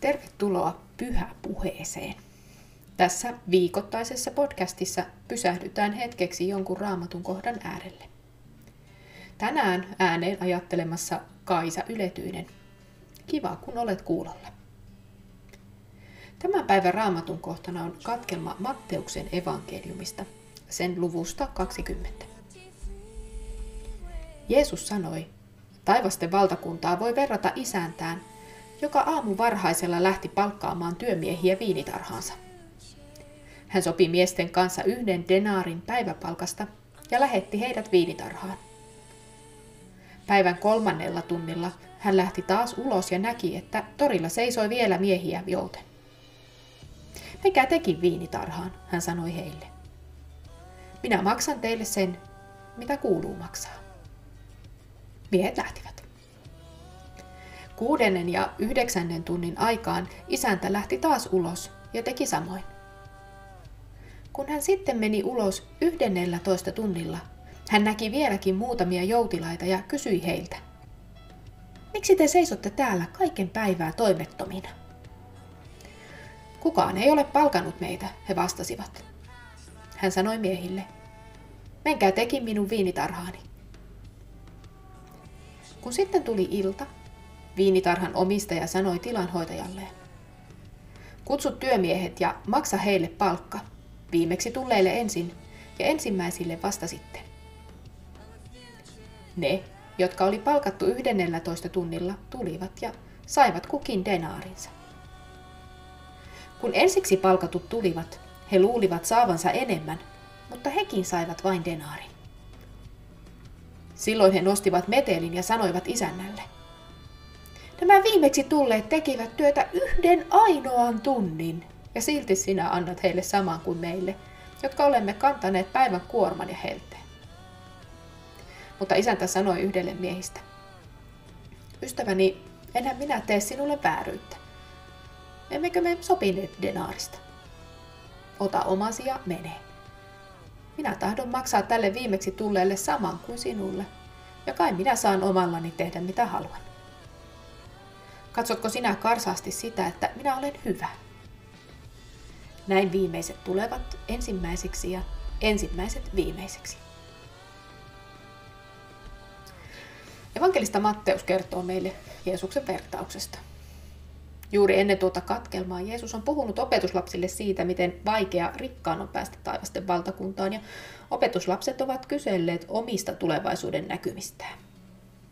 Tervetuloa pyhäpuheeseen. Tässä viikoittaisessa podcastissa pysähdytään hetkeksi jonkun raamatun kohdan äärelle. Tänään ääneen ajattelemassa Kaisa Yletyinen. Kiva, kun olet kuulolla. Tämän päivän raamatun kohtana on katkelma Matteuksen evankeliumista, sen luvusta 20. Jeesus sanoi, taivasten valtakuntaa voi verrata isäntään, joka aamu varhaisella lähti palkkaamaan työmiehiä viinitarhaansa. Hän sopi miesten kanssa yhden denaarin päiväpalkasta ja lähetti heidät viinitarhaan. Päivän kolmannella tunnilla hän lähti taas ulos ja näki, että torilla seisoi vielä miehiä jouten. Menkää tekin viinitarhaan, hän sanoi heille. Minä maksan teille sen, mitä kuuluu maksaa. Miehet lähtivät. Kuudennen ja yhdeksännen tunnin aikaan isäntä lähti taas ulos ja teki samoin. Kun hän sitten meni ulos yhdennellä toista tunnilla, hän näki vieläkin muutamia joutilaita ja kysyi heiltä. Miksi te seisotte täällä kaiken päivää toimettomina? Kukaan ei ole palkanut meitä, he vastasivat. Hän sanoi miehille, menkää tekin minun viinitarhaani. Kun sitten tuli ilta, viinitarhan omistaja sanoi tilanhoitajalleen, kutsu työmiehet ja maksa heille palkka, viimeksi tulleille ensin ja ensimmäisille vasta sitten. Ne, jotka oli palkattu 11 tunnilla, tulivat ja saivat kukin denaarinsa. Kun ensiksi palkatut tulivat, he luulivat saavansa enemmän, mutta hekin saivat vain denaarin. Silloin he nostivat metelin ja sanoivat isännälle. Nämä viimeksi tulleet tekivät työtä yhden ainoan tunnin, ja silti sinä annat heille saman kuin meille, jotka olemme kantaneet päivän kuorman ja helteen. Mutta isäntä sanoi yhdelle miehistä. Ystäväni, enhän minä tee sinulle vääryyttä. Emmekö me sopineet denaarista? Ota omasi ja mene. Minä tahdon maksaa tälle viimeksi tulleelle saman kuin sinulle, ja kai minä saan omallani tehdä mitä haluan. Katsotko sinä karsaasti sitä, että minä olen hyvä? Näin viimeiset tulevat ensimmäisiksi ja ensimmäiset viimeiseksi. Evankelista Matteus kertoo meille Jeesuksen vertauksesta. Juuri ennen tuota katkelmaa Jeesus on puhunut opetuslapsille siitä, miten vaikea rikkaan on päästä taivasten valtakuntaan, ja opetuslapset ovat kyselleet omista tulevaisuuden näkymistään.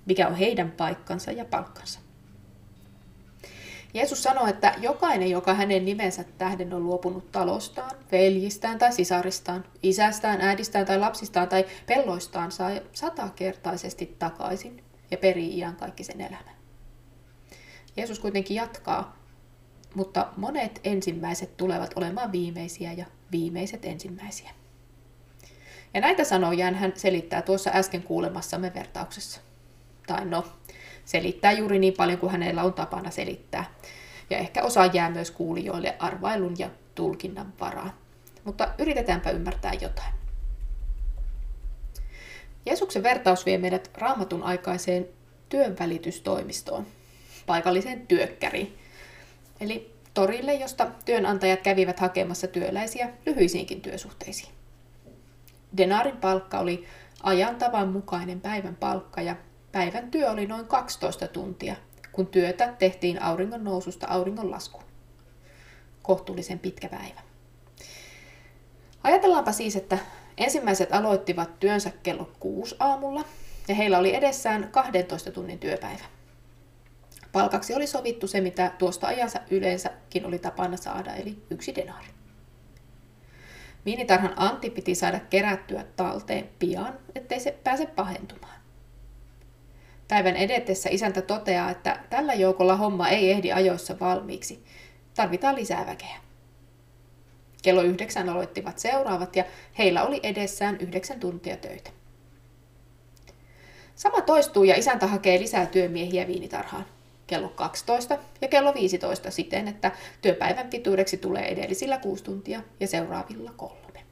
Mikä on heidän paikkansa ja palkkansa. Jeesus sanoi, että jokainen, joka hänen nimensä tähden on luopunut talostaan, veljistään tai sisaristaan, isästään, äidistään tai lapsistaan tai pelloistaan, saa satakertaisesti takaisin ja perii iän kaikki sen elämän. Jeesus kuitenkin jatkaa, mutta monet ensimmäiset tulevat olemaan viimeisiä ja viimeiset ensimmäisiä. Ja näitä sanoja hän selittää tuossa äsken kuulemassamme vertauksessa. Tai no, selittää juuri niin paljon kuin hänellä on tapana selittää. Ja ehkä osa jää myös kuulijoille arvailun ja tulkinnan varaan. Mutta yritetäänpä ymmärtää jotain. Jeesuksen vertaus vie meidät raamatun aikaiseen työnvälitystoimistoon, paikalliseen työkkäriin. Eli torille, josta työnantajat kävivät hakemassa työläisiä lyhyisiinkin työsuhteisiin. Denaarin palkka oli ajan tavan mukainen päivän palkka ja päivän työ oli noin 12 tuntia, kun työtä tehtiin auringon noususta auringon laskuun. Kohtuullisen pitkä päivä. Ajatellaanpa siis, että ensimmäiset aloittivat työnsä kello 6 aamulla ja heillä oli edessään 12 tunnin työpäivä. Palkaksi oli sovittu se, mitä tuosta ajansa yleensäkin oli tapana saada, eli yksi denaari. Viinitarhan Antti piti saada kerättyä talteen pian, ettei se pääse pahentumaan. Päivän edetessä isäntä toteaa, että tällä joukolla homma ei ehdi ajoissa valmiiksi. Tarvitaan lisää väkeä. Kello yhdeksän aloittivat seuraavat ja heillä oli edessään yhdeksän tuntia töitä. Sama toistuu ja isäntä hakee lisää työmiehiä viinitarhaan kello 12 ja kello 15 siten, että työpäivän pituudeksi tulee edellisillä 6 tuntia ja seuraavilla kolme.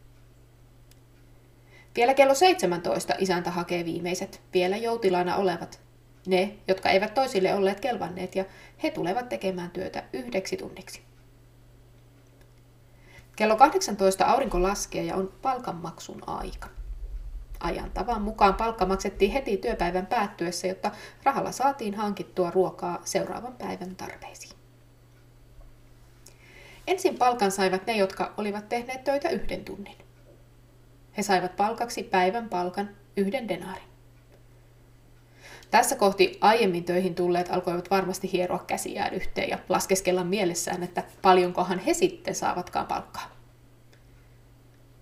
Vielä kello 17 isäntä hakee viimeiset, vielä joutilaana olevat, Ne, jotka eivät toisille olleet kelvanneet ja he tulevat tekemään työtä yhdeksi tunniksi. Kello 18 aurinko laskee ja on palkanmaksun aika. Ajan tavan mukaan palkka maksettiin heti työpäivän päättyessä, jotta rahalla saatiin hankittua ruokaa seuraavan päivän tarpeisiin. Ensin palkan saivat ne, jotka olivat tehneet töitä yhden tunnin. He saivat palkaksi päivän palkan yhden denaarin. Tässä kohti aiemmin töihin tulleet alkoivat varmasti hieroa käsiään yhteen ja laskeskella mielessään, että paljonkohan he sitten saavatkaan palkkaa.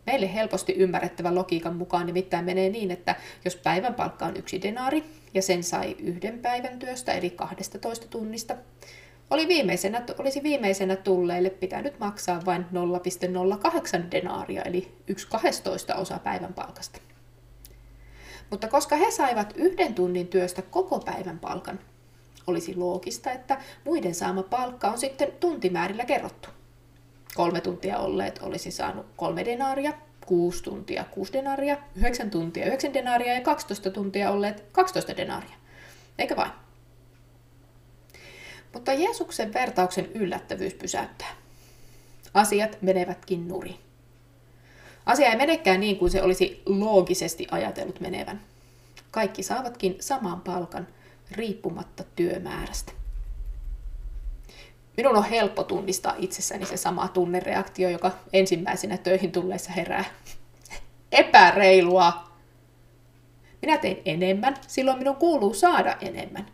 Meille helposti ymmärrettävä logiikan mukaan nimittäin menee niin, että jos päivän palkka on yksi denaari ja sen sai yhden päivän työstä eli 12 tunnista, oli viimeisenä, olisi viimeisenä tulleille pitänyt maksaa vain 0,08 denaaria eli 1 12 osa päivän palkasta. Mutta koska he saivat yhden tunnin työstä koko päivän palkan, olisi loogista, että muiden saama palkka on sitten tuntimäärillä kerrottu. Kolme tuntia olleet olisi saanut kolme denaaria, kuusi tuntia kuusi denaaria, yhdeksän tuntia yhdeksän denaaria ja 12 tuntia olleet 12 denaaria. Eikä vain? Mutta Jeesuksen vertauksen yllättävyys pysäyttää. Asiat menevätkin nurin. Asia ei menekään niin kuin se olisi loogisesti ajatellut menevän. Kaikki saavatkin saman palkan riippumatta työmäärästä. Minun on helppo tunnistaa itsessäni se sama tunnereaktio, joka ensimmäisenä töihin tulleessa herää. Epäreilua! Minä tein enemmän, silloin minun kuuluu saada enemmän.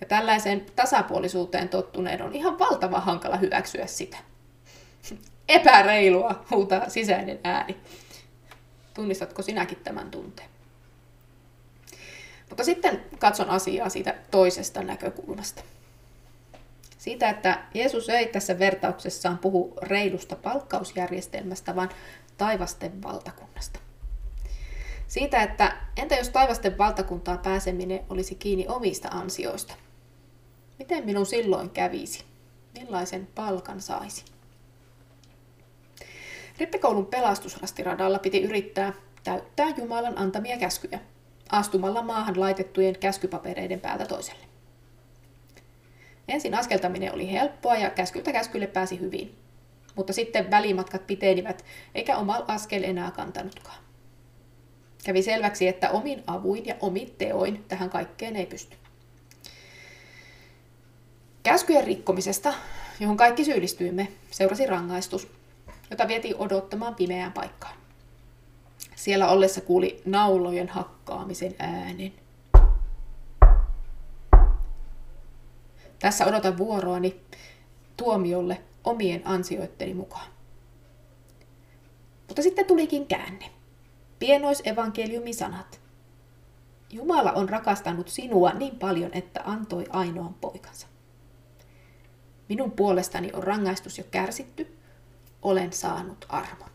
Ja tällaiseen tasapuolisuuteen tottuneen on ihan valtava hankala hyväksyä sitä. Epäreilua, huutaa sisäinen ääni. Tunnistatko sinäkin tämän tunteen? Mutta sitten katson asiaa siitä toisesta näkökulmasta. Siitä, että Jeesus ei tässä vertauksessaan puhu reilusta palkkausjärjestelmästä, vaan taivasten valtakunnasta. Siitä, että entä jos taivasten valtakuntaan pääseminen olisi kiinni omista ansioista? Miten minun silloin kävisi? Millaisen palkan saisi? Rippikoulun pelastusrastiradalla piti yrittää täyttää Jumalan antamia käskyjä, astumalla maahan laitettujen käskypapereiden päältä toiselle. Ensin askeltaminen oli helppoa ja käskyltä käskylle pääsi hyvin, mutta sitten välimatkat pitenivät eikä oma askel enää kantanutkaan. Kävi selväksi, että omin avuin ja omin teoin tähän kaikkeen ei pysty. Käskyjen rikkomisesta, johon kaikki syyllistyimme, seurasi rangaistus, jota vietiin odottamaan pimeään paikkaan. Siellä ollessa kuuli naulojen hakkaamisen äänen. Tässä odotan vuoroani tuomiolle omien ansioitteni mukaan. Mutta sitten tulikin käänne. Pienoisevankeliumin sanat. Jumala on rakastanut sinua niin paljon, että antoi ainoan poikansa. Minun puolestani on rangaistus jo kärsitty, olen saanut armon.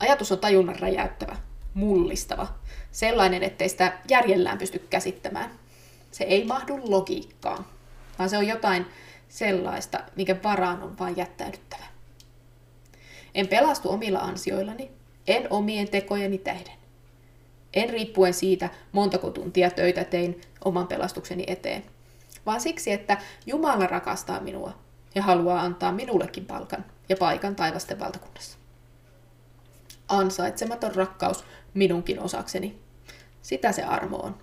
Ajatus on tajunnan räjäyttävä, mullistava, sellainen, ettei sitä järjellään pysty käsittämään. Se ei mahdu logiikkaan, vaan se on jotain sellaista, mikä varaan on vain jättäydyttävä. En pelastu omilla ansioillani, en omien tekojeni tähden. En riippuen siitä, montako tuntia töitä tein oman pelastukseni eteen, vaan siksi, että Jumala rakastaa minua ja haluaa antaa minullekin palkan ja paikan taivasten valtakunnassa. Ansaitsematon rakkaus minunkin osakseni. Sitä se armo on.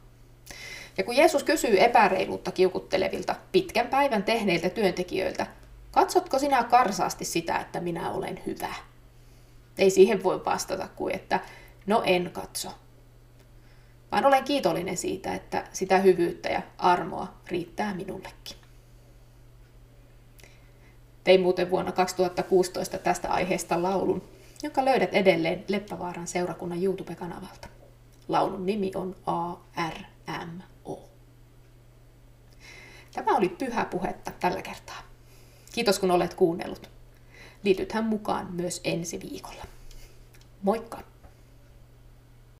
Ja kun Jeesus kysyy epäreiluutta kiukuttelevilta, pitkän päivän tehneiltä työntekijöiltä, katsotko sinä karsaasti sitä, että minä olen hyvä? Ei siihen voi vastata kuin, että no en katso. Vaan olen kiitollinen siitä, että sitä hyvyyttä ja armoa riittää minullekin. Tein muuten vuonna 2016 tästä aiheesta laulun, jonka löydät edelleen Leppävaaran seurakunnan YouTube-kanavalta. Laulun nimi on ARMO. Tämä oli pyhä puhetta tällä kertaa. Kiitos kun olet kuunnellut. Liitythän mukaan myös ensi viikolla. Moikka!